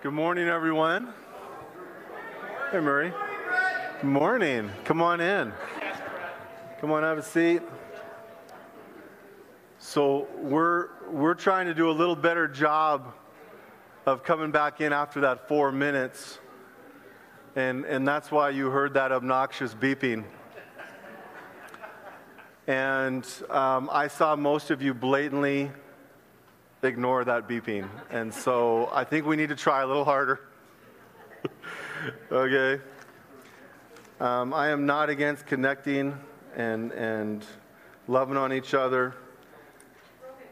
Good morning, everyone. Hey, Murray. Good morning. Come on in. Come on, have a seat. So we're we're trying to do a little better job of coming back in after that four minutes, and and that's why you heard that obnoxious beeping. And um, I saw most of you blatantly ignore that beeping. And so I think we need to try a little harder. okay? Um, I am not against connecting and, and loving on each other.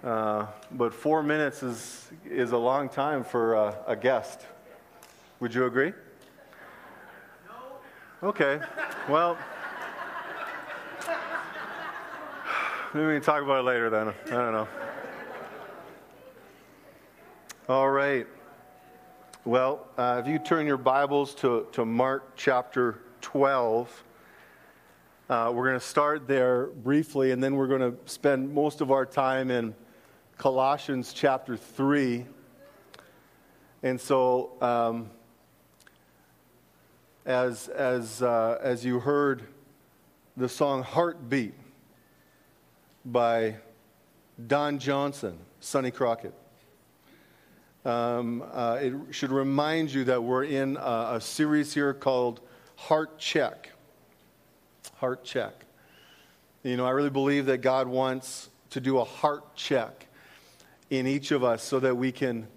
Uh, but four minutes is, is a long time for uh, a guest. Would you agree? No. Okay. Well, maybe we can talk about it later then. I don't know. All right. Well, uh, if you turn your Bibles to, to Mark chapter 12, uh, we're going to start there briefly, and then we're going to spend most of our time in Colossians chapter 3. And so, um, as, as, uh, as you heard the song Heartbeat by Don Johnson, Sonny Crockett um, uh, it should remind you that we're in a, a, series here called Heart Check. Heart Check. You know, I really believe that God wants to do a heart check in each of us so that we can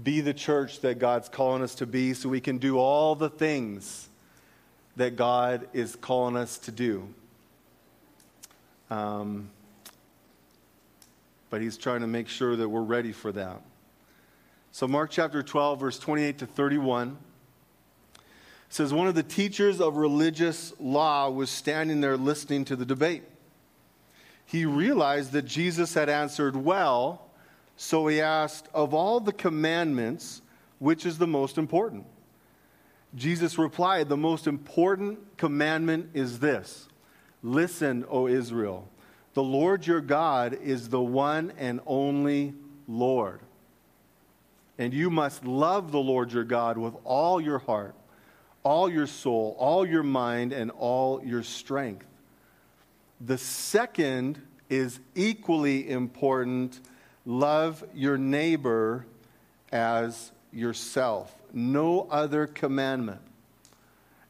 be the church that God's calling us to be, so we can do all the things that God is calling us to do. Um, but He's trying to make sure that we're ready for that. So, Mark chapter 12, verse 28 to 31 says, One of the teachers of religious law was standing there listening to the debate. He realized that Jesus had answered well, so he asked, Of all the commandments, which is the most important? Jesus replied, The most important commandment is this Listen, O Israel. The Lord your God is the one and only Lord. And you must love the Lord your God with all your heart, all your soul, all your mind, and all your strength. The second is equally important love your neighbor as yourself. No other commandment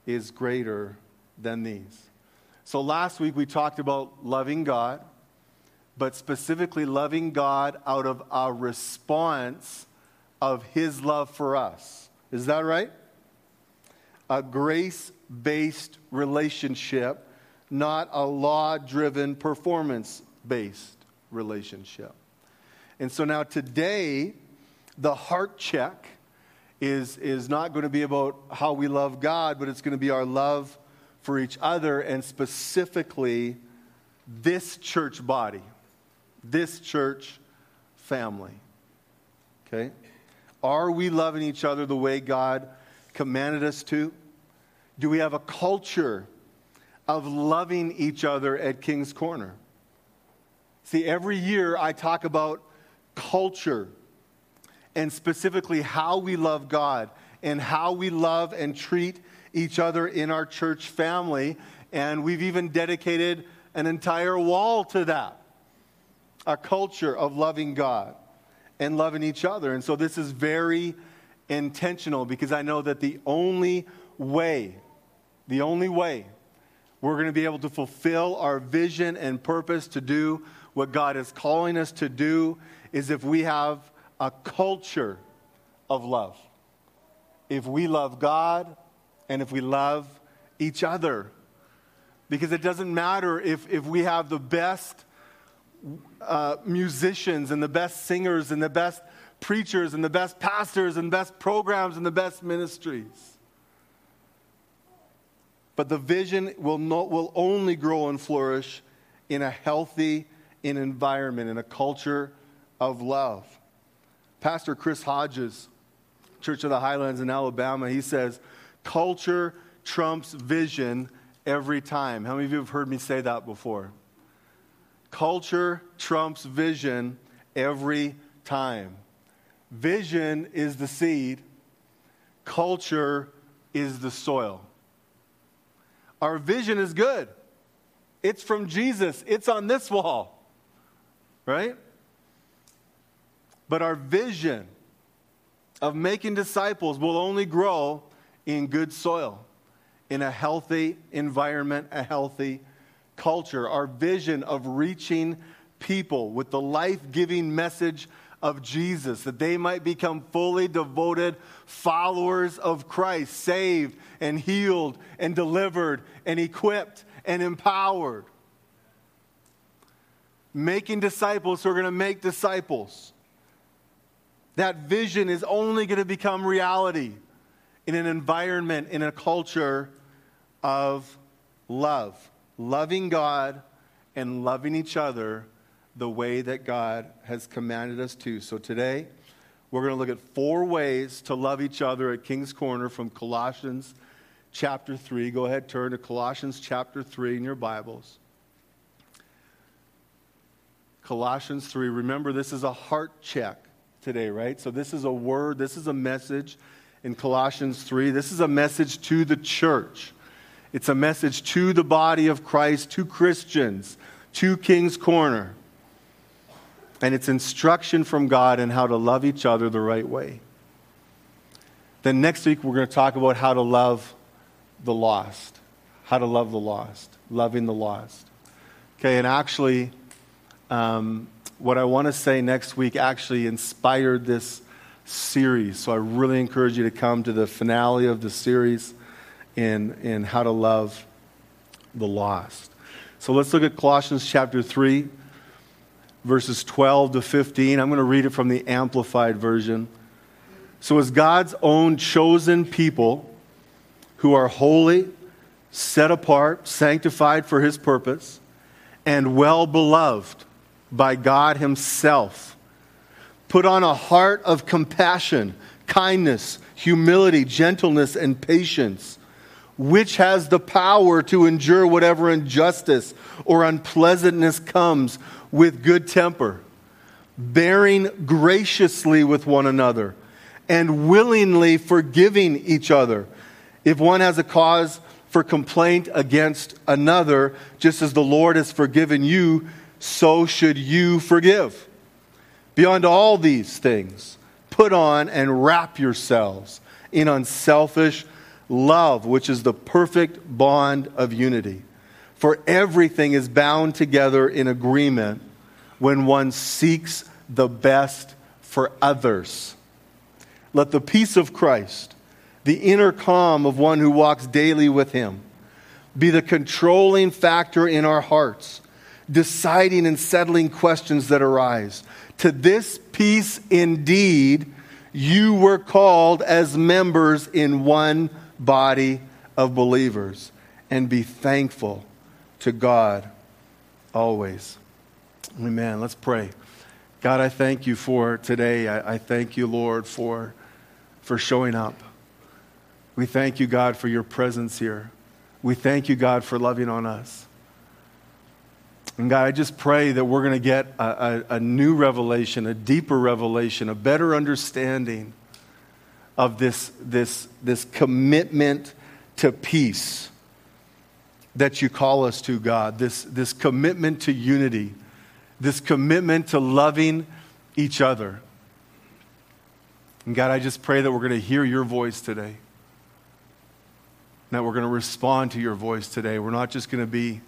is greater than these. So last week we talked about loving God, but specifically loving God out of our response of his love for us. Is that right? A grace based relationship, not a law driven, performance based relationship. And so now today, the heart check is, is not going to be about how we love God, but it's going to be our love for each other and specifically this church body, this church family. Okay? Are we loving each other the way God commanded us to? Do we have a culture of loving each other at King's Corner? See, every year I talk about culture and specifically how we love God and how we love and treat each other in our church family. And we've even dedicated an entire wall to that a culture of loving God and loving each other. And so this is very intentional because I know that the only way, the only way we're going to be able to fulfill our vision and purpose to do what God is calling us to do is if we have a culture of love. If we love God and if we love each other. Because it doesn't matter if, if we have the best uh, musicians and the best singers and the best preachers and the best pastors and best programs and the best ministries. But the vision will, not, will only grow and flourish in a healthy in environment, in a culture of love. Pastor Chris Hodges, Church of the Highlands in Alabama, he says, culture trumps vision every time. How many of you have heard me say that before? Culture trumps vision every time. Vision is the seed, culture is the soil. Our vision is good. It's from Jesus. It's on this wall. Right? But our vision of making disciples will only grow in good soil, in a healthy environment, a healthy culture. Our vision of reaching people with the life giving message of Jesus, that they might become fully devoted followers of Christ, saved and healed and delivered and equipped and empowered. Making disciples who are going to make disciples. That vision is only going to become reality in an environment, in a culture of love. Loving God and loving each other the way that God has commanded us to. So today, we're going to look at four ways to love each other at King's Corner from Colossians chapter 3. Go ahead, turn to Colossians chapter 3 in your Bibles. Colossians 3. Remember, this is a heart check today, right? So, this is a word, this is a message in Colossians 3. This is a message to the church. It's a message to the body of Christ, to Christians, to King's Corner and it's instruction from God in how to love each other the right way. Then next week, we're going to talk about how to love the lost. How to love the lost. Loving the lost. Okay, and actually, um, what I want to say next week actually inspired this series. So I really encourage you to come to the finale of the series in, in how to love the lost. So let's look at Colossians chapter 3 verses 12 to 15. I'm going to read it from the Amplified Version. So, as God's own chosen people who are holy, set apart, sanctified for his purpose, and well beloved by God himself, put on a heart of compassion, kindness, humility, gentleness, and patience, which has the power to endure whatever injustice or unpleasantness comes with good temper, bearing graciously with one another, and willingly forgiving each other. If one has a cause for complaint against another, just as the Lord has forgiven you, so should you forgive. Beyond all these things, put on and wrap yourselves in unselfish love, which is the perfect bond of unity. For everything is bound together in agreement when one seeks the best for others. Let the peace of Christ, the inner calm of one who walks daily with him, be the controlling factor in our hearts, deciding and settling questions that arise. To this peace indeed you were called as members in one body of believers, and be thankful to God always. Amen. Let's pray. God, I thank you for today. I, I, thank you, Lord, for, for showing up. We thank you, God, for your presence here. We thank you, God, for loving on us. And God, I just pray that we're going to get a, a, a new revelation, a deeper revelation, a better understanding of this, this, this commitment to peace that you call us to, God, this, this commitment to unity, this commitment to loving each other. And God, I just pray that we're going to hear your voice today. That we're going to respond to your voice today. We're not just going to be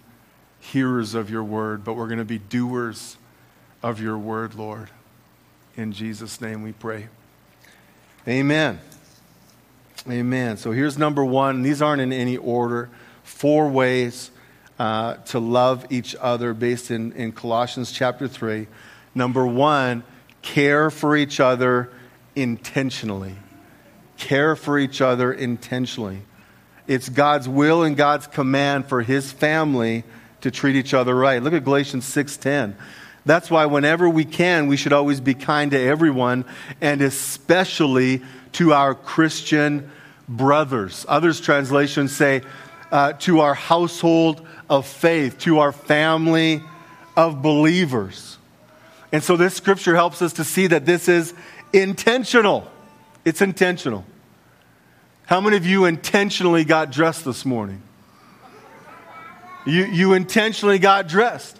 hearers of your word, but we're going to be doers of your word, Lord. In Jesus' name we pray. Amen. Amen. So here's number one. These aren't in any order four ways uh, to love each other based in, in Colossians chapter 3. Number one, care for each other intentionally. Care for each other intentionally. It's God's will and God's command for his family to treat each other right. Look at Galatians 6:10. That's why whenever we can, we should always be kind to everyone and especially to our Christian brothers. Others translations say uh, to our household of faith, to our family of believers. And so this scripture helps us to see that this is intentional. It's intentional. How many of you intentionally got dressed this morning? You, you intentionally got dressed,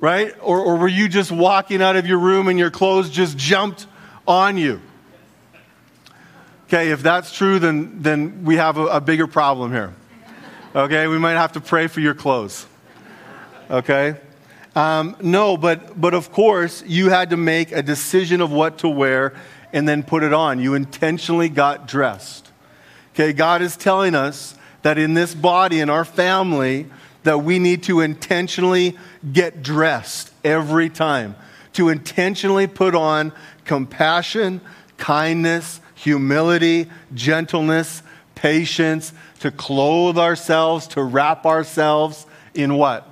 right? Or, or were you just walking out of your room and your clothes just jumped on you? Okay, if that's true, then, then we have a, a bigger problem here. Okay, we might have to pray for your clothes. Okay? Um, no, but, but of course, you had to make a decision of what to wear and then put it on. You intentionally got dressed. Okay, God is telling us that in this body, in our family, that we need to intentionally get dressed every time, to intentionally put on compassion, kindness, humility, gentleness, patience, to clothe ourselves, to wrap ourselves in what?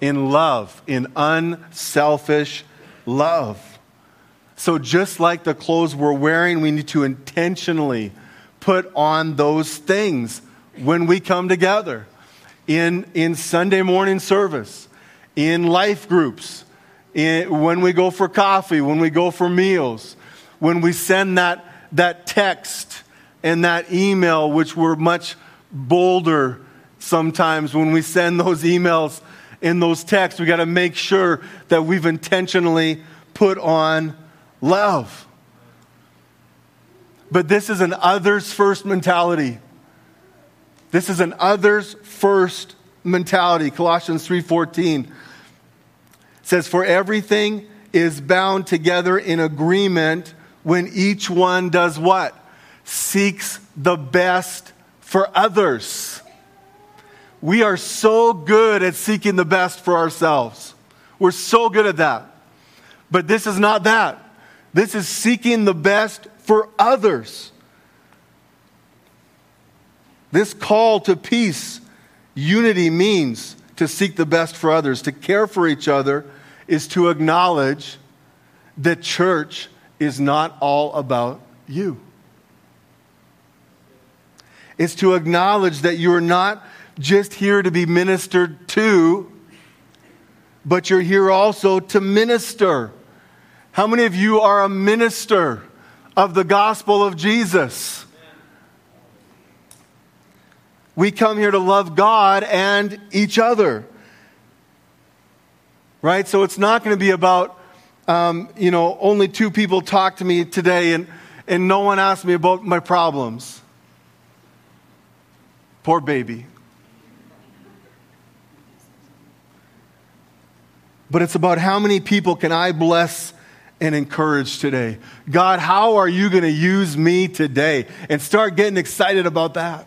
In love, in unselfish love. So, just like the clothes we're wearing, we need to intentionally put on those things when we come together in, in Sunday morning service, in life groups, in, when we go for coffee, when we go for meals, when we send that, that text and that email, which we're much bolder sometimes when we send those emails and those texts, we got to make sure that we've intentionally put on love. But this is an others first mentality. This is an others first mentality. Colossians 3:14 says for everything is bound together in agreement when each one does what? Seeks the best for others. We are so good at seeking the best for ourselves. We're so good at that. But this is not that. This is seeking the best for others. This call to peace, unity means to seek the best for others. To care for each other is to acknowledge that church is not all about you. It's to acknowledge that you're not just here to be ministered to, but you're here also to minister. How many of you are a minister of the gospel of Jesus? We come here to love God and each other. Right? So it's not going to be about, um, you know, only two people talk to me today and, and no one asked me about my problems. Poor baby. But it's about how many people can I bless and encourage today? God, how are you going to use me today? And start getting excited about that.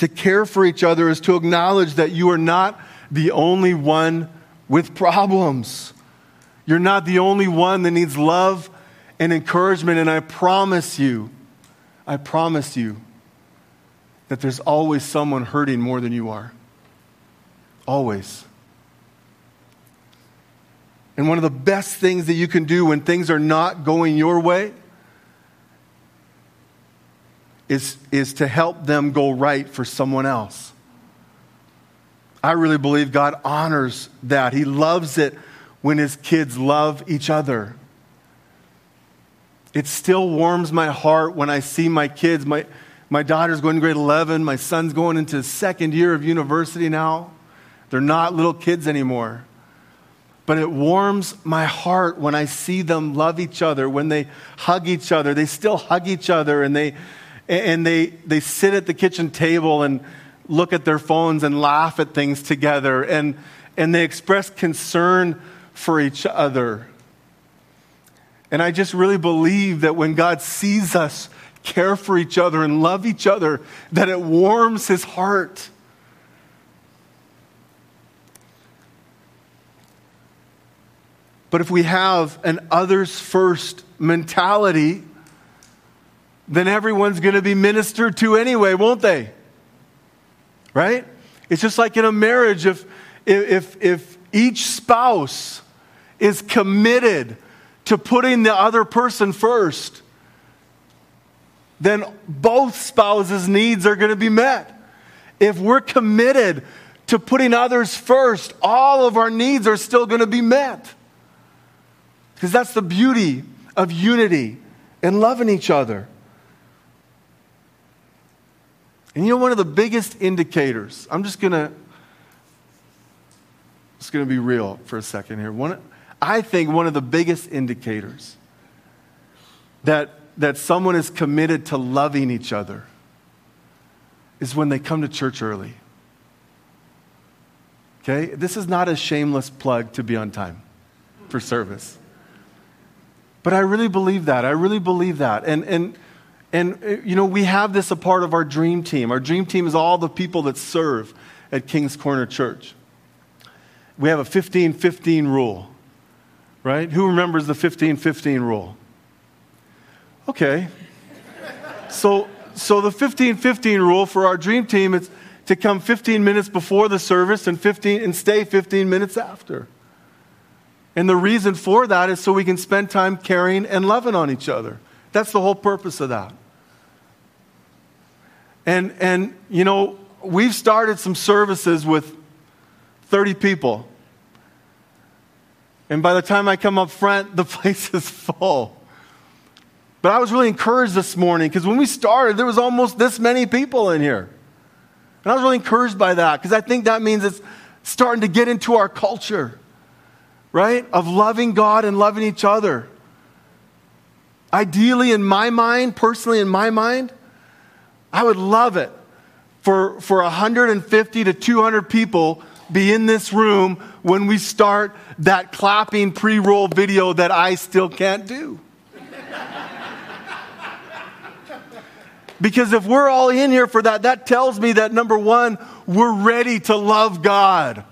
To care for each other is to acknowledge that you are not the only one with problems. You're not the only one that needs love and encouragement. And I promise you, I promise you that there's always someone hurting more than you are. Always. And one of the best things that you can do when things are not going your way is, is to help them go right for someone else. I really believe God honors that. He loves it when his kids love each other. It still warms my heart when I see my kids. My, my daughter's going to grade 11. My son's going into his second year of university now. They're not little kids anymore. But it warms my heart when I see them love each other, when they hug each other. They still hug each other and they, and they, they sit at the kitchen table and look at their phones and laugh at things together, and, and they express concern for each other. And I just really believe that when God sees us care for each other and love each other, that it warms his heart. But if we have an others first mentality, then everyone's going to be ministered to anyway, won't they? Right? It's just like in a marriage, if, if, if each spouse is committed to putting the other person first, then both spouses' needs are going to be met. If we're committed to putting others first, all of our needs are still going to be met. Because that's the beauty of unity and loving each other. And you know, one of the biggest indicators, I'm just going to. It's going to be real for a second here. One, I think one of the biggest indicators that, that someone is committed to loving each other is when they come to church early. Okay? This is not a shameless plug to be on time for service. But I really believe that. I really believe that. And, and, and, uh, you know, we have this a part of our dream team. Our dream team is all the people that serve at King's Corner Church. We have a 15 15 rule, right? Who remembers the 15 15 rule? Okay. So, so the 15 15 rule for our dream team is to come 15 minutes before the service and, 15, and stay 15 minutes after. And the reason for that is so we can spend time caring and loving on each other. That's the whole purpose of that. And, and you know, we've started some services with 30 people. And by the time I come up front, the place is full. But I was really encouraged this morning because when we started, there was almost this many people in here. And I was really encouraged by that because I think that means it's starting to get into our culture, right? Of loving God and loving each other. Ideally, in my mind, personally, in my mind, I would love it for, for 150 to 200 people be in this room when we start that clapping pre roll video that I still can't do. because if we're all in here for that, that tells me that number one, we're ready to love God.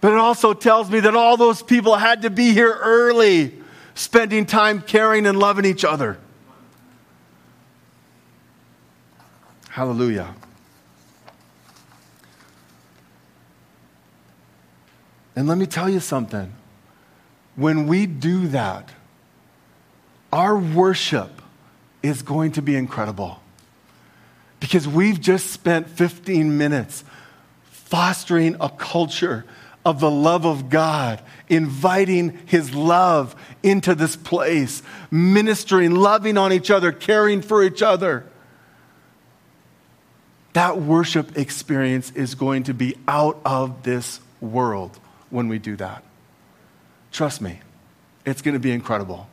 But it also tells me that all those people had to be here early, spending time caring and loving each other. Hallelujah. And let me tell you something. When we do that, our worship is going to be incredible. Because we've just spent 15 minutes fostering a culture of the love of God, inviting His love into this place, ministering, loving on each other, caring for each other that worship experience is going to be out of this world when we do that. Trust me, it's going to be incredible.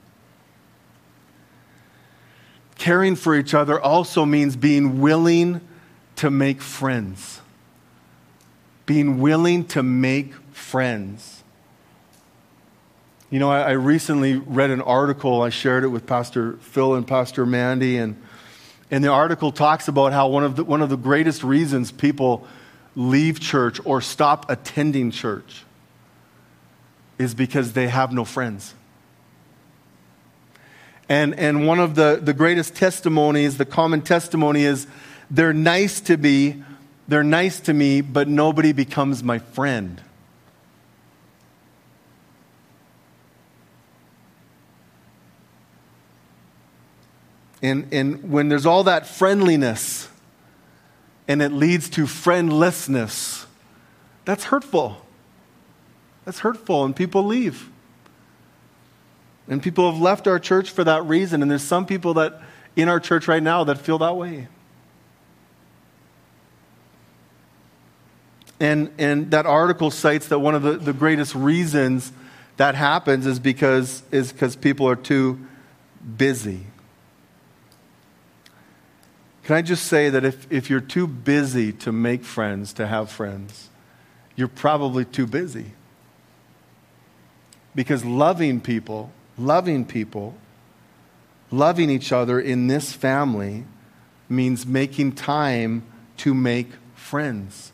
Caring for each other also means being willing to make friends. Being willing to make friends. You know, I, I recently read an article, I shared it with Pastor Phil and Pastor Mandy, and and the article talks about how one of the, one of the greatest reasons people leave church or stop attending church is because they have no friends. And, and one of the, the greatest testimonies, the common testimony is they're nice to me, they're nice to me, but nobody becomes my friend. And, and when there's all that friendliness and it leads to friendlessness, that's hurtful. That's hurtful, and people leave. And people have left our church for that reason, and there's some people that in our church right now that feel that way. And, and that article cites that one of the, the greatest reasons that happens is because, is because people are too busy. Can I just say that if, if you're too busy to make friends, to have friends, you're probably too busy. Because loving people, loving people, loving each other in this family means making time to make friends.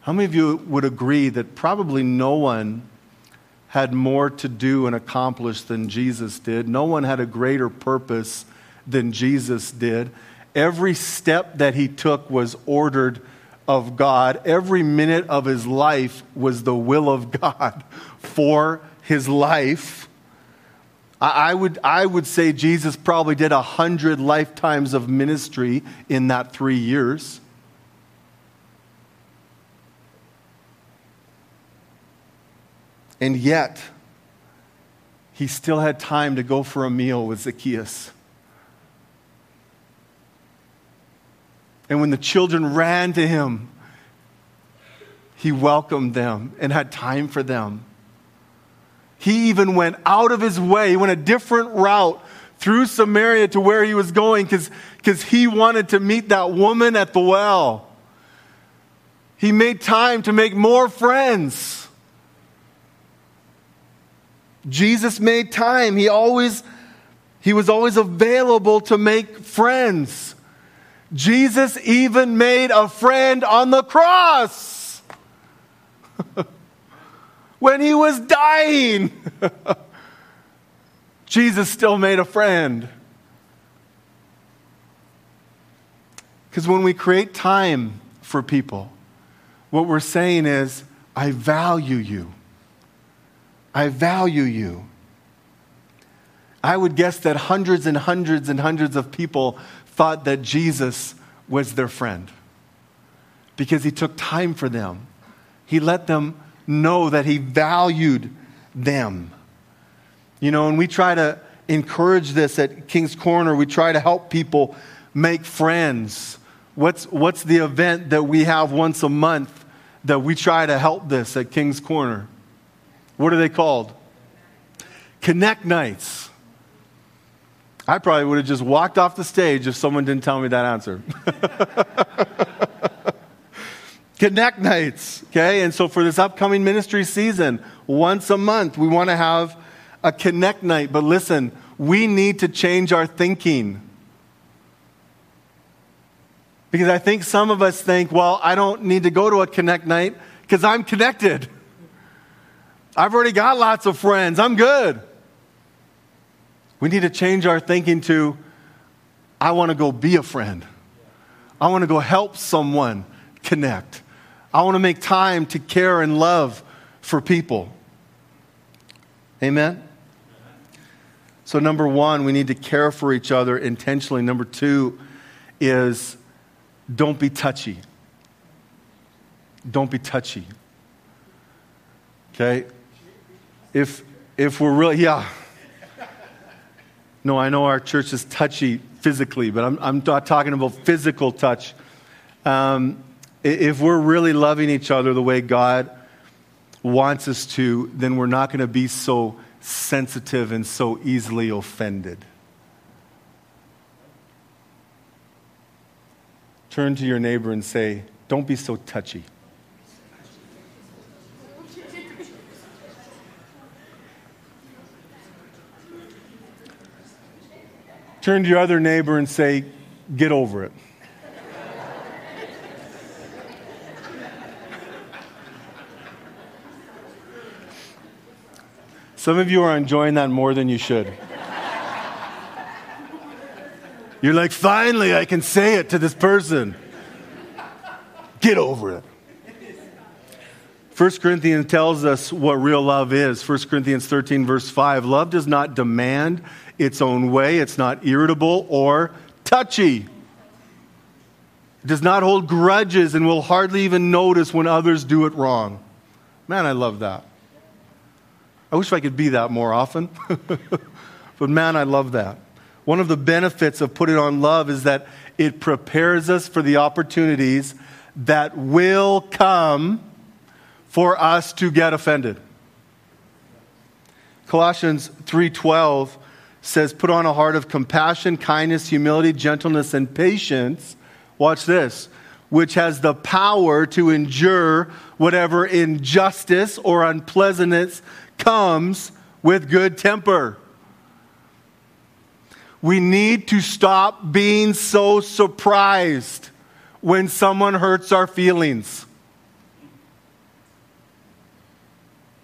How many of you would agree that probably no one had more to do and accomplish than Jesus did? No one had a greater purpose than Jesus did. Every step that he took was ordered of God. Every minute of his life was the will of God for his life. I would, I would say Jesus probably did a hundred lifetimes of ministry in that three years. And yet, he still had time to go for a meal with Zacchaeus. And when the children ran to him, he welcomed them and had time for them. He even went out of his way, he went a different route through Samaria to where he was going because he wanted to meet that woman at the well. He made time to make more friends. Jesus made time. He always he was always available to make friends. Jesus even made a friend on the cross when he was dying. Jesus still made a friend. Because when we create time for people, what we're saying is, I value you. I value you. I would guess that hundreds and hundreds and hundreds of people thought that Jesus was their friend because he took time for them. He let them know that he valued them. You know, and we try to encourage this at King's Corner. We try to help people make friends. What's, what's the event that we have once a month that we try to help this at King's Corner? What are they called? Connect nights. I probably would have just walked off the stage if someone didn't tell me that answer. Connect nights, okay? And so for this upcoming ministry season, once a month, we want to have a connect night. But listen, we need to change our thinking. Because I think some of us think, well, I don't need to go to a connect night because I'm connected. I've already got lots of friends. I'm good. We need to change our thinking to I want to go be a friend. I want to go help someone connect. I want to make time to care and love for people. Amen? So, number one, we need to care for each other intentionally. Number two is don't be touchy. Don't be touchy. Okay? if, if we're really, yeah. No, I know our church is touchy physically, but I'm, I'm not talking about physical touch. Um, if we're really loving each other the way God wants us to, then we're not going to be so sensitive and so easily offended. Turn to your neighbor and say, Don't be so touchy. Turn to your other neighbor and say, Get over it. Some of you are enjoying that more than you should. You're like, finally, I can say it to this person. Get over it. 1 Corinthians tells us what real love is. 1 Corinthians 13, verse 5. Love does not demand its own way, it's not irritable or touchy. It does not hold grudges and will hardly even notice when others do it wrong. Man, I love that. I wish I could be that more often. but man, I love that. One of the benefits of putting on love is that it prepares us for the opportunities that will come for us to get offended. Colossians 3:12 says, Put on a heart of compassion, kindness, humility, gentleness, and patience. Watch this, which has the power to endure whatever injustice or unpleasantness comes with good temper. We need to stop being so surprised when someone hurts our feelings.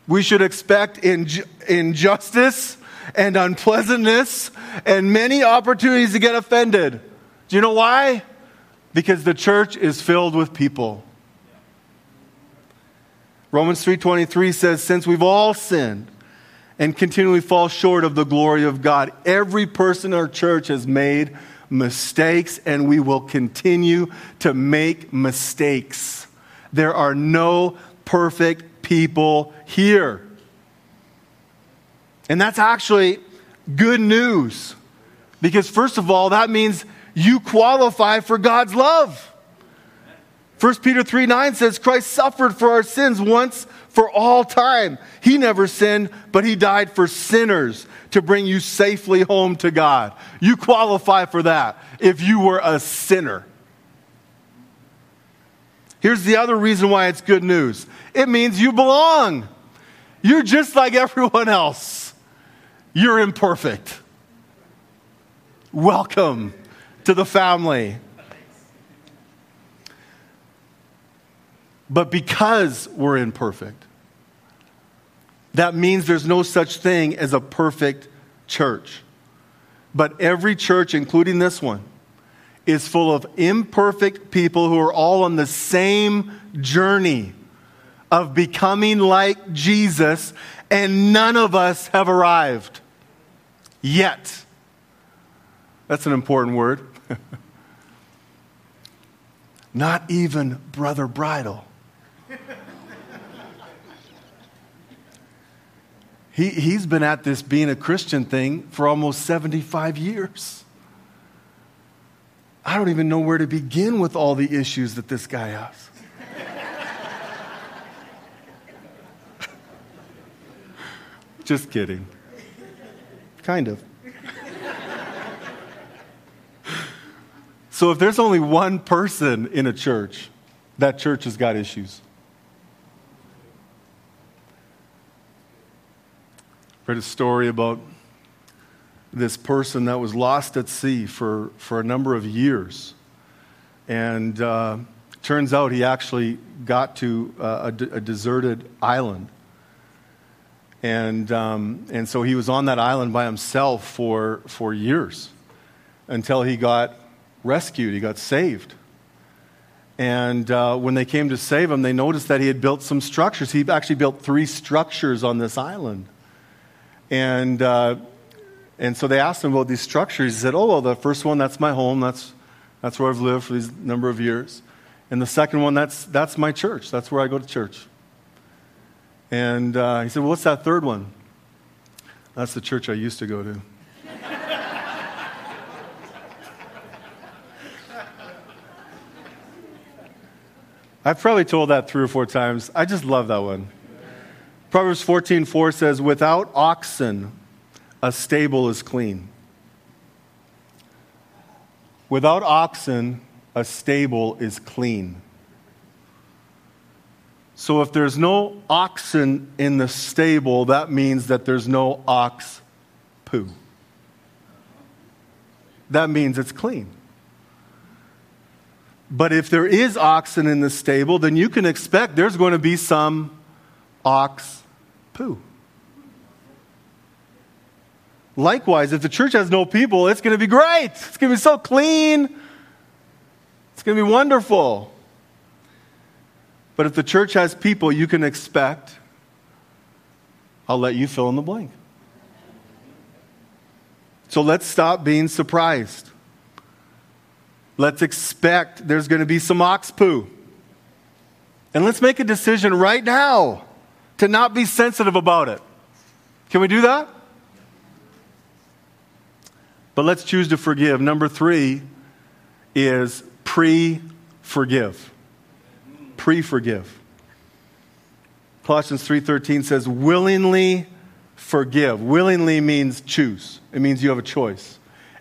We should expect injustice and unpleasantness and many opportunities to get offended. Do you know why? Because the church is filled with people. Romans 3:23 says since we've all sinned and continually fall short of the glory of God, every person in our church has made mistakes and we will continue to make mistakes. There are no perfect people here. And that's actually good news. Because, first of all, that means you qualify for God's love. 1 Peter 3 9 says, Christ suffered for our sins once for all time. He never sinned, but he died for sinners to bring you safely home to God. You qualify for that if you were a sinner. Here's the other reason why it's good news it means you belong. You're just like everyone else, you're imperfect. Welcome to the family. But because we're imperfect, that means there's no such thing as a perfect church. But every church, including this one, is full of imperfect people who are all on the same journey of becoming like Jesus, and none of us have arrived yet. That's an important word. Not even Brother Bridle. he, he's been at this being a Christian thing for almost 75 years. I don't even know where to begin with all the issues that this guy has. Just kidding. Kind of. so, if there's only one person in a church, that church has got issues. Read a story about this person that was lost at sea for, for a number of years. And uh, turns out he actually got to uh, a deserted island. And, um, and so he was on that island by himself for, for years until he got rescued, he got saved. And uh, when they came to save him, they noticed that he had built some structures. He actually built three structures on this island. And, uh, and so they asked him about these structures. He said, Oh, well, the first one, that's my home. That's, that's where I've lived for these number of years. And the second one, that's, that's my church. That's where I go to church. And uh, he said, Well, what's that third one? That's the church I used to go to. I've probably told that three or four times. I just love that one. Proverbs 14 4 says, Without oxen, a stable is clean. Without oxen, a stable is clean. So if there's no oxen in the stable, that means that there's no ox poo. That means it's clean. But if there is oxen in the stable, then you can expect there's going to be some ox poo. Likewise, if the church has no people, it's going to be great. It's going to be so clean. It's going to be wonderful. But if the church has people you can expect, I'll let you fill in the blank. So let's stop being surprised. Let's expect there's going to be some ox poo. And let's make a decision right now to not be sensitive about it. Can we do that? But let's choose to forgive. Number three is pre forgive pre-forgive. Colossians 3:13 says willingly forgive. Willingly means choose. It means you have a choice.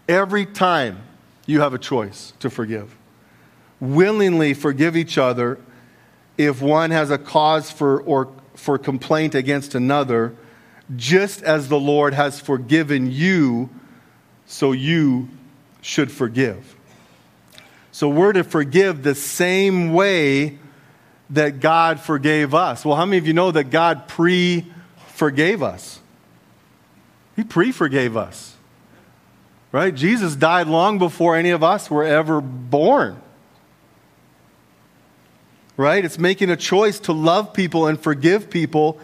Every time you have a choice to forgive. Willingly forgive each other if one has a cause for or for complaint against another, just as the Lord has forgiven you, so you should forgive. So we're to forgive the same way that God forgave us. Well, how many of you know that God pre forgave us? He pre forgave us. Right? Jesus died long before any of us were ever born. Right? It's making a choice to love people and forgive people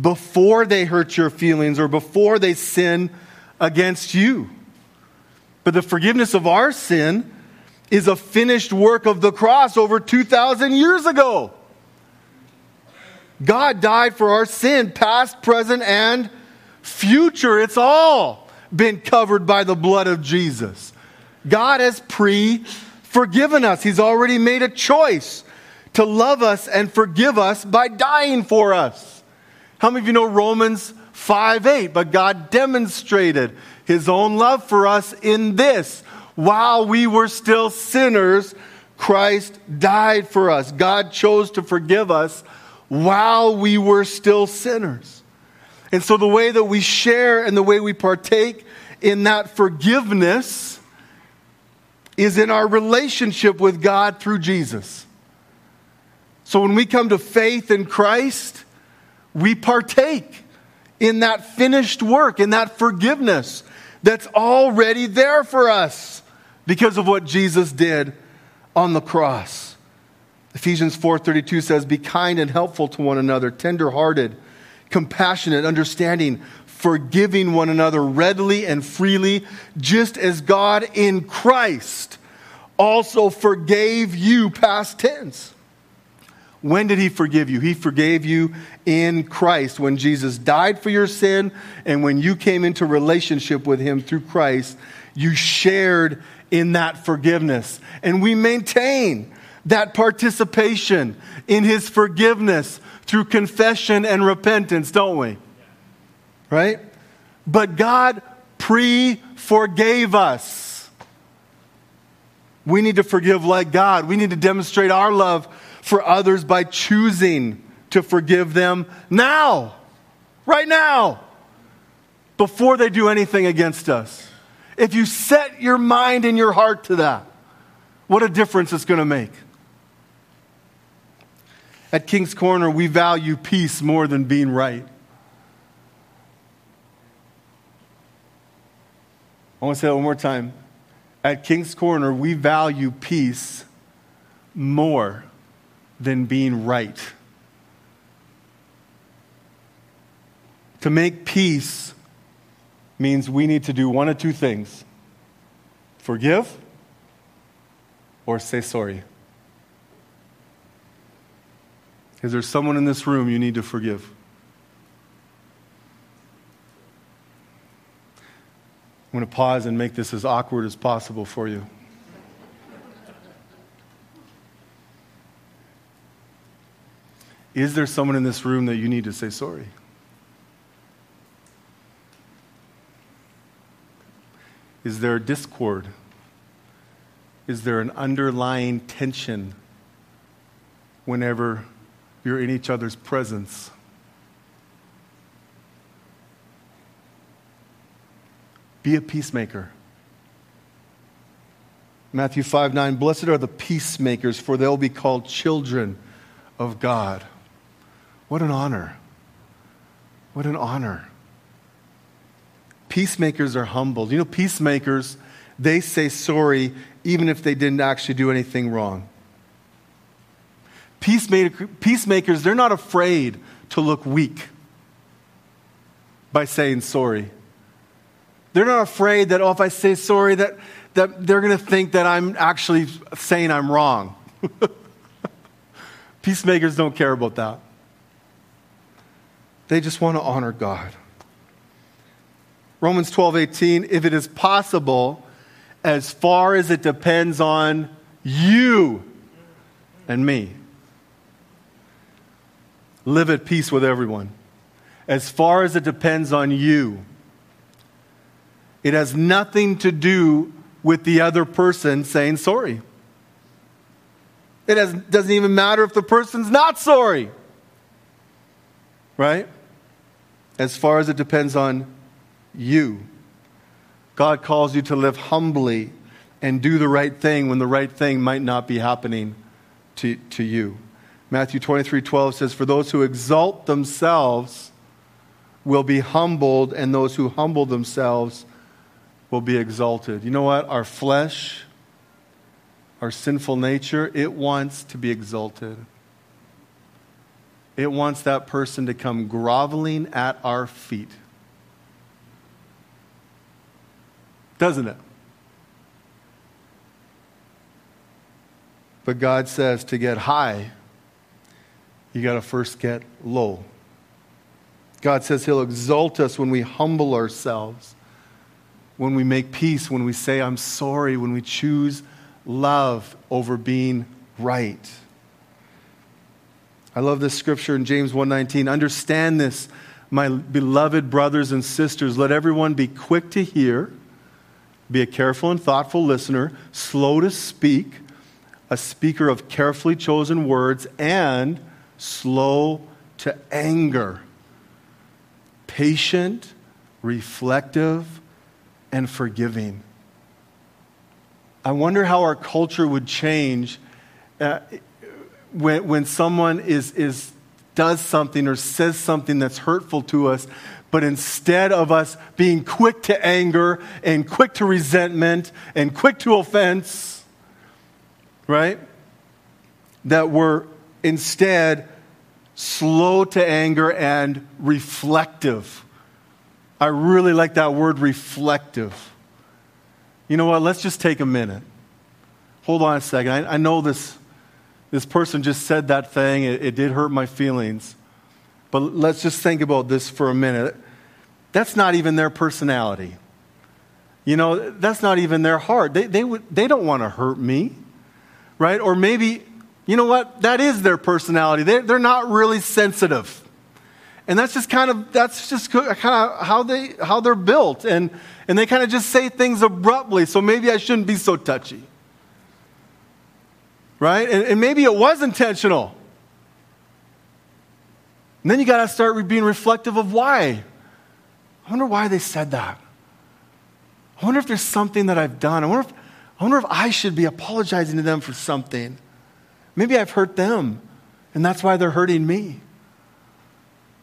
before they hurt your feelings or before they sin against you. But the forgiveness of our sin is a finished work of the cross over 2,000 years ago. God died for our sin, past, present, and Future, it's all been covered by the blood of Jesus. God has pre forgiven us, He's already made a choice to love us and forgive us by dying for us. How many of you know Romans 5 8? But God demonstrated His own love for us in this while we were still sinners, Christ died for us. God chose to forgive us while we were still sinners. And so the way that we share and the way we partake in that forgiveness is in our relationship with God through Jesus. So when we come to faith in Christ, we partake in that finished work, in that forgiveness that's already there for us because of what Jesus did on the cross. Ephesians 4:32 says be kind and helpful to one another, tenderhearted, compassionate, understanding, forgiving one another readily and freely, just as God in Christ also forgave you past tense. When did he forgive you? He forgave you in Christ when Jesus died for your sin and when you came into relationship with him through Christ, you shared in that forgiveness. And we maintain that participation in his forgiveness through confession and repentance, don't we? Right? But God pre forgave us. We need to forgive like God. We need to demonstrate our love for others by choosing to forgive them now, right now, before they do anything against us. If you set your mind and your heart to that, what a difference it's going to make. At King's Corner, we value peace more than being right. I want to say that one more time. At King's Corner, we value peace more than being right. To make peace means we need to do one of two things forgive or say sorry. Is there someone in this room you need to forgive? I'm going to pause and make this as awkward as possible for you. Is there someone in this room that you need to say sorry? Is there discord? Is there an underlying tension whenever you're in each other's presence? Be a peacemaker. Matthew 5 9, blessed are the peacemakers, for they'll be called children of God. What an honor. What an honor. Peacemakers are humbled. You know, peacemakers, they say sorry even if they didn't actually do anything wrong. Peacemaker, peacemakers, they're not afraid to look weak by saying sorry. They're not afraid that, oh, if I say sorry, that, that they're going to think that I'm actually saying I'm wrong. Peacemakers don't care about that. They just want to honor God. Romans 12, 18, if it is possible, as far as it depends on you and me, live at peace with everyone. As far as it depends on you, it has nothing to do with the other person saying sorry. It has, doesn't even matter if the person's not sorry. Right? As far as it depends on you. God calls you to live humbly and do the right thing when the right thing might not be happening to, to you. Matthew 23 12 says, For those who exalt themselves will be humbled, and those who humble themselves will be exalted. You know what? Our flesh, our sinful nature, it wants to be exalted. It wants that person to come groveling at our feet. doesn't it? But God says to get high, you got to first get low. God says He'll exalt us when we humble ourselves, when we make peace, when we say, I'm sorry, when we choose love over being right. I love this scripture in James 1:19. Understand this, my beloved brothers and sisters, let everyone be quick to hear, be a careful and thoughtful listener, slow to speak, a speaker of carefully chosen words, and slow to anger, patient, reflective, and forgiving. I wonder how our culture would change uh, when, when someone is, is, does something or says something that's hurtful to us, but instead of us being quick to anger and quick to resentment and quick to offense, right? That we're instead slow to anger and reflective. I really like that word reflective. You know what? Let's just take a minute. Hold on a second. I, I know this this person just said that thing. It, it did hurt my feelings. But let's just think about this for a minute. That's not even their personality. You know, that's not even their heart. They, they, would, they don't want to hurt me, right? Or maybe, you know what? That is their personality. They're, they're not really sensitive. And that's just kind of, that's just kind of how, they, how they're built. And, and they kind of just say things abruptly. So maybe I shouldn't be so touchy right? And, and maybe it was intentional. And then you got to start being reflective of why. I wonder why they said that. I wonder if there's something that I've done. I wonder if, I wonder if I should be apologizing to them for something. Maybe I've hurt them, and that's why they're hurting me.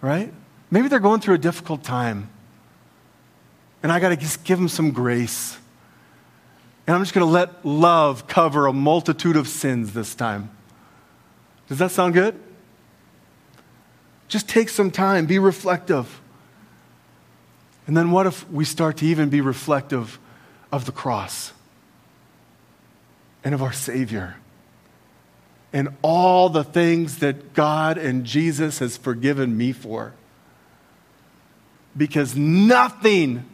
Right? Maybe they're going through a difficult time. And I got to just give them some grace. And I'm just going to let love cover a multitude of sins this time. Does that sound good? Just take some time, be reflective. And then what if we start to even be reflective of the cross and of our Savior and all the things that God and Jesus has forgiven me for? Because nothing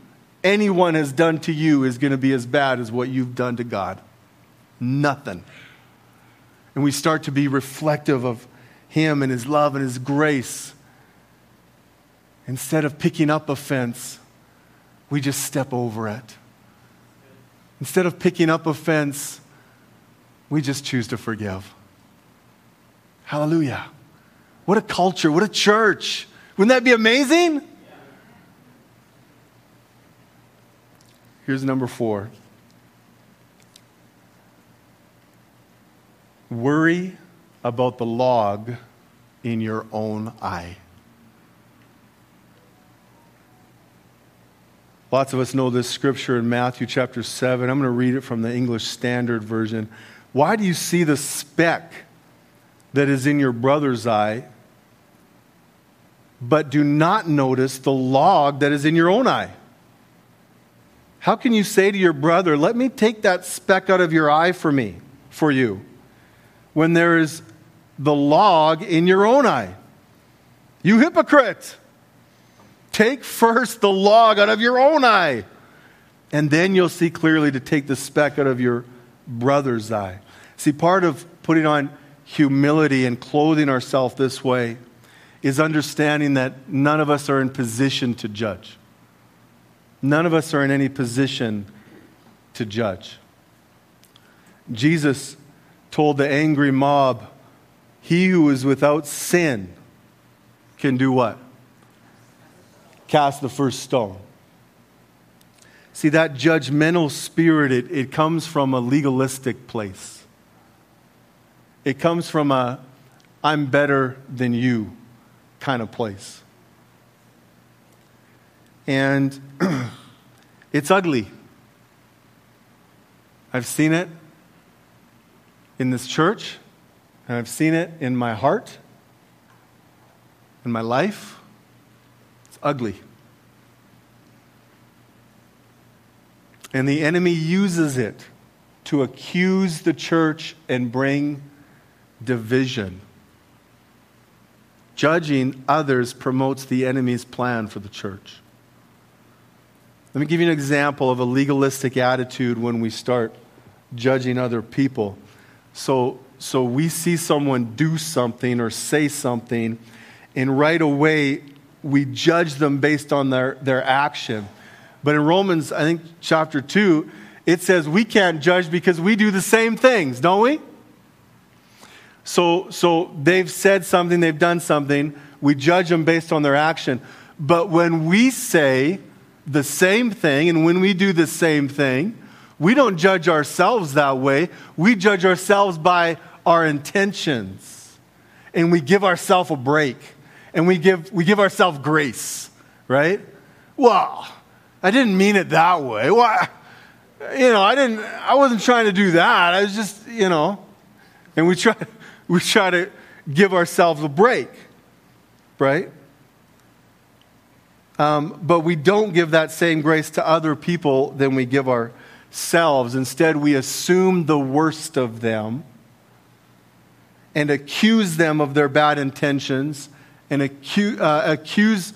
anyone has done to you is going to be as bad as what you've done to God. Nothing. And we start to be reflective of Him and His love and His grace. Instead of picking up offense, we just step over it. Instead of picking up offense, we just choose to forgive. Hallelujah. What a culture, what a church. Wouldn't that be amazing? Here's number four worry about the log in your own eye. Lots of us know this scripture in Matthew chapter 7. I'm going to read it from the English Standard Version. Why do you see the speck that is in your brother's eye, but do not notice the log that is in your own eye? How can you say to your brother, Let me take that speck out of your eye for me, for you, when there is the log in your own eye? You hypocrite! Take first the log out of your own eye, and then you'll see clearly to take the speck out of your brother's eye. See, part of putting on humility and clothing ourselves this way is understanding that none of us are in position to judge. None of us are in any position to judge. Jesus told the angry mob, He who is without sin can do what? Cast the first stone. See, that judgmental spirit, it, it comes from a legalistic place. It comes from a I'm better than you kind of place. And it's ugly. I've seen it in this church, and I've seen it in my heart, in my life. It's ugly. And the enemy uses it to accuse the church and bring division. Judging others promotes the enemy's plan for the church. Let me give you an example of a legalistic attitude when we start judging other people. So, so we see someone do something or say something, and right away we judge them based on their, their action. But in Romans, I think chapter 2, it says we can't judge because we do the same things, don't we? So, so they've said something, they've done something. We judge them based on their action. But when we say the same thing and when we do the same thing, we don't judge ourselves that way. We judge ourselves by our intentions. And we give ourselves a break. And we give, we give ourselves grace, right? Well, I didn't mean it that way. Why? You know, I didn't, I wasn't trying to do that. I was just, you know, and we try, we try to give ourselves a break, right? Um, but we don't give that same grace to other people than we give ourselves. Instead, we assume the worst of them and accuse them of their bad intentions and accuse, uh, accuse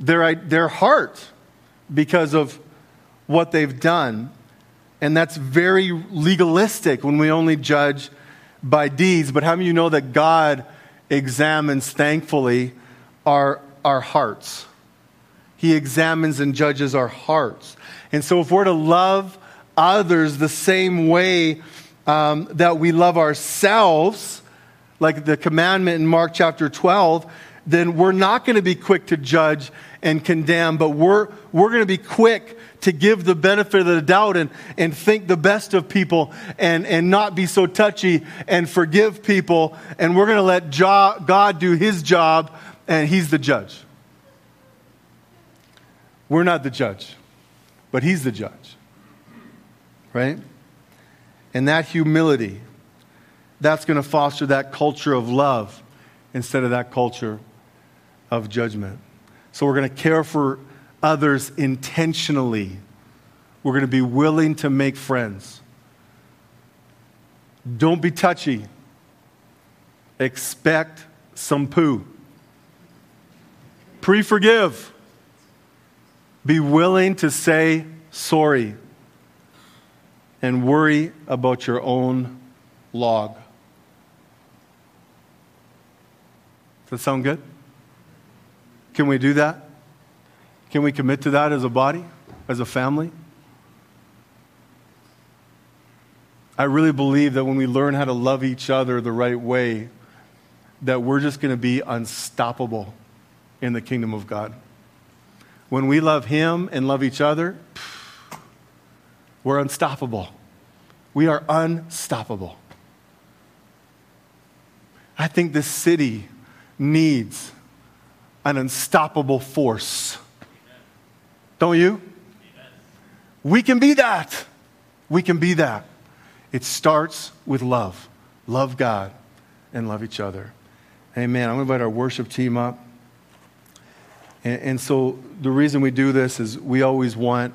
their, their heart because of what they've done. And that's very legalistic when we only judge by deeds. But how many of you know that God examines, thankfully, our, our hearts? He examines and judges our hearts. And so, if we're to love others the same way um, that we love ourselves, like the commandment in Mark chapter 12, then we're not going to be quick to judge and condemn, but we're, we're going to be quick to give the benefit of the doubt and, and think the best of people and, and not be so touchy and forgive people. And we're going to let jo- God do his job, and he's the judge. We're not the judge, but he's the judge. Right? And that humility, that's going to foster that culture of love instead of that culture of judgment. So we're going to care for others intentionally. We're going to be willing to make friends. Don't be touchy. Expect some poo. Pre forgive. Be willing to say sorry and worry about your own log. Does that sound good? Can we do that? Can we commit to that as a body, as a family? I really believe that when we learn how to love each other the right way, that we're just going to be unstoppable in the kingdom of God. When we love Him and love each other, we're unstoppable. We are unstoppable. I think this city needs an unstoppable force. Don't you? We can be that. We can be that. It starts with love. Love God and love each other. Amen. I'm going to invite our worship team up. And, and, so the reason we do this is we always want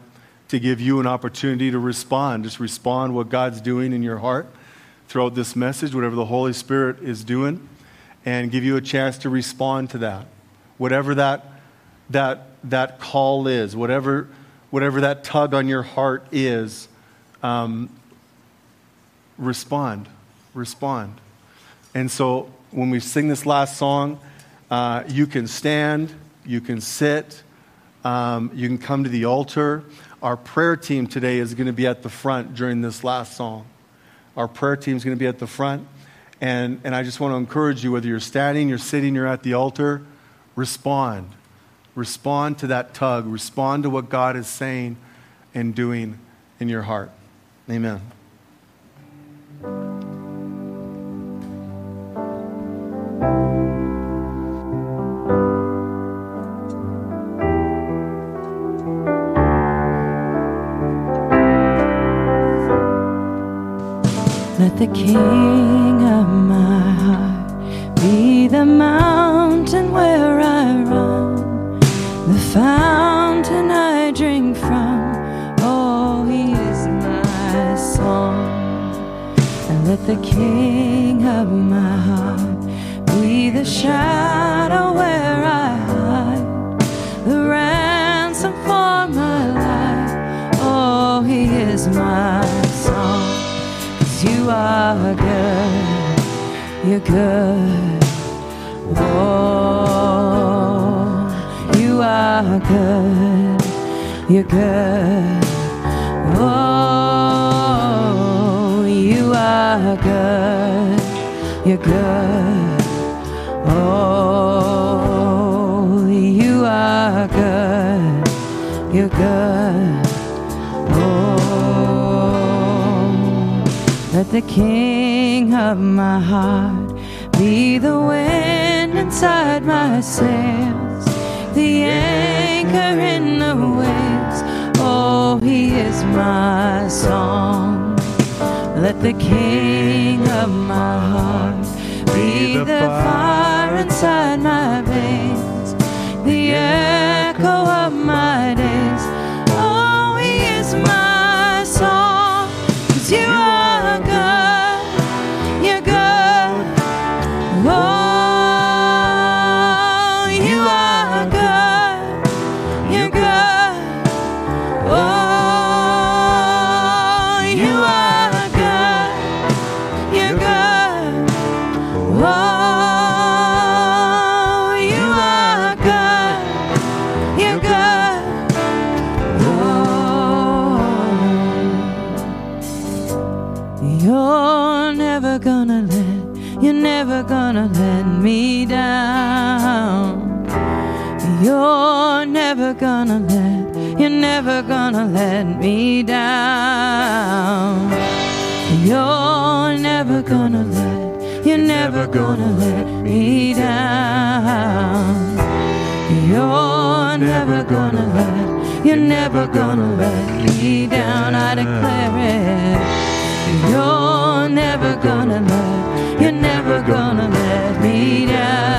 to give you an opportunity to respond. Just respond what God's doing in your heart throughout this message, whatever the Holy Spirit is doing, and give you a chance to respond to that whatever that, that, that call is, whatever, whatever that tug on your heart is, um, respond. Respond. And so when we sing this last song, uh, you can stand, you can sit, um, you can come to the altar. Our prayer team today is going to be at the front during this last song. Our prayer team is going to be at the front. And, and I just want to encourage you, whether you're standing, you're sitting, you're at the altar, respond. Respond to that tug. Respond to what God is saying and doing in your heart. Amen. Let the King of my heart be the mountain where I run, the fountain I drink from. Oh, He is my song. And let the King of my heart be the shadow are good, you're good. Oh, you are good, you're good. Oh, you are good, you're good. Oh, you are good, you're good. Let the King of my heart be the wind inside my sails, the anchor in the waves. Oh, he is my song. Let the King of my heart be the fire inside my veins, the echo of my days. Oh, he is my song. 'Cause you are never gonna let, you're never gonna let me down. You're never gonna let, you're never gonna let me down. You're never gonna let, you're never gonna let me down. I declare it. You're never gonna let, you're never gonna let me down.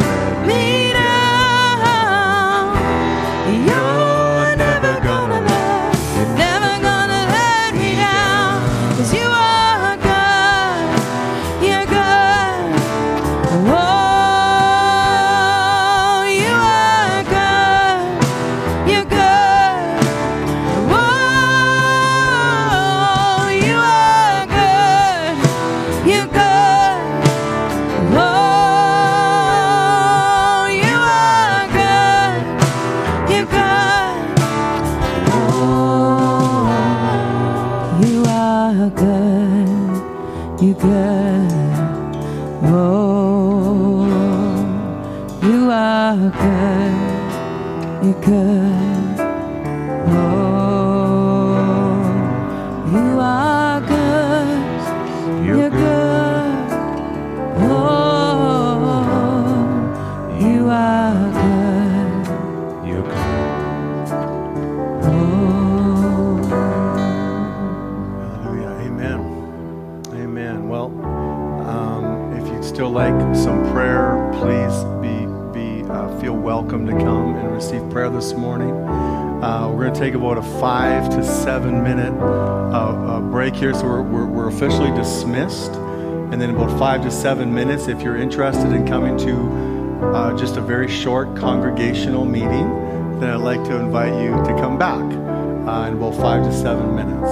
here, so we're, we're, we're officially dismissed. And then about five to seven minutes, if you're interested in coming to uh, just a very short congregational meeting, then I'd like to invite you to come back uh, in about five to seven minutes.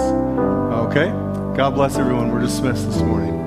Okay? God bless everyone. We're dismissed this morning.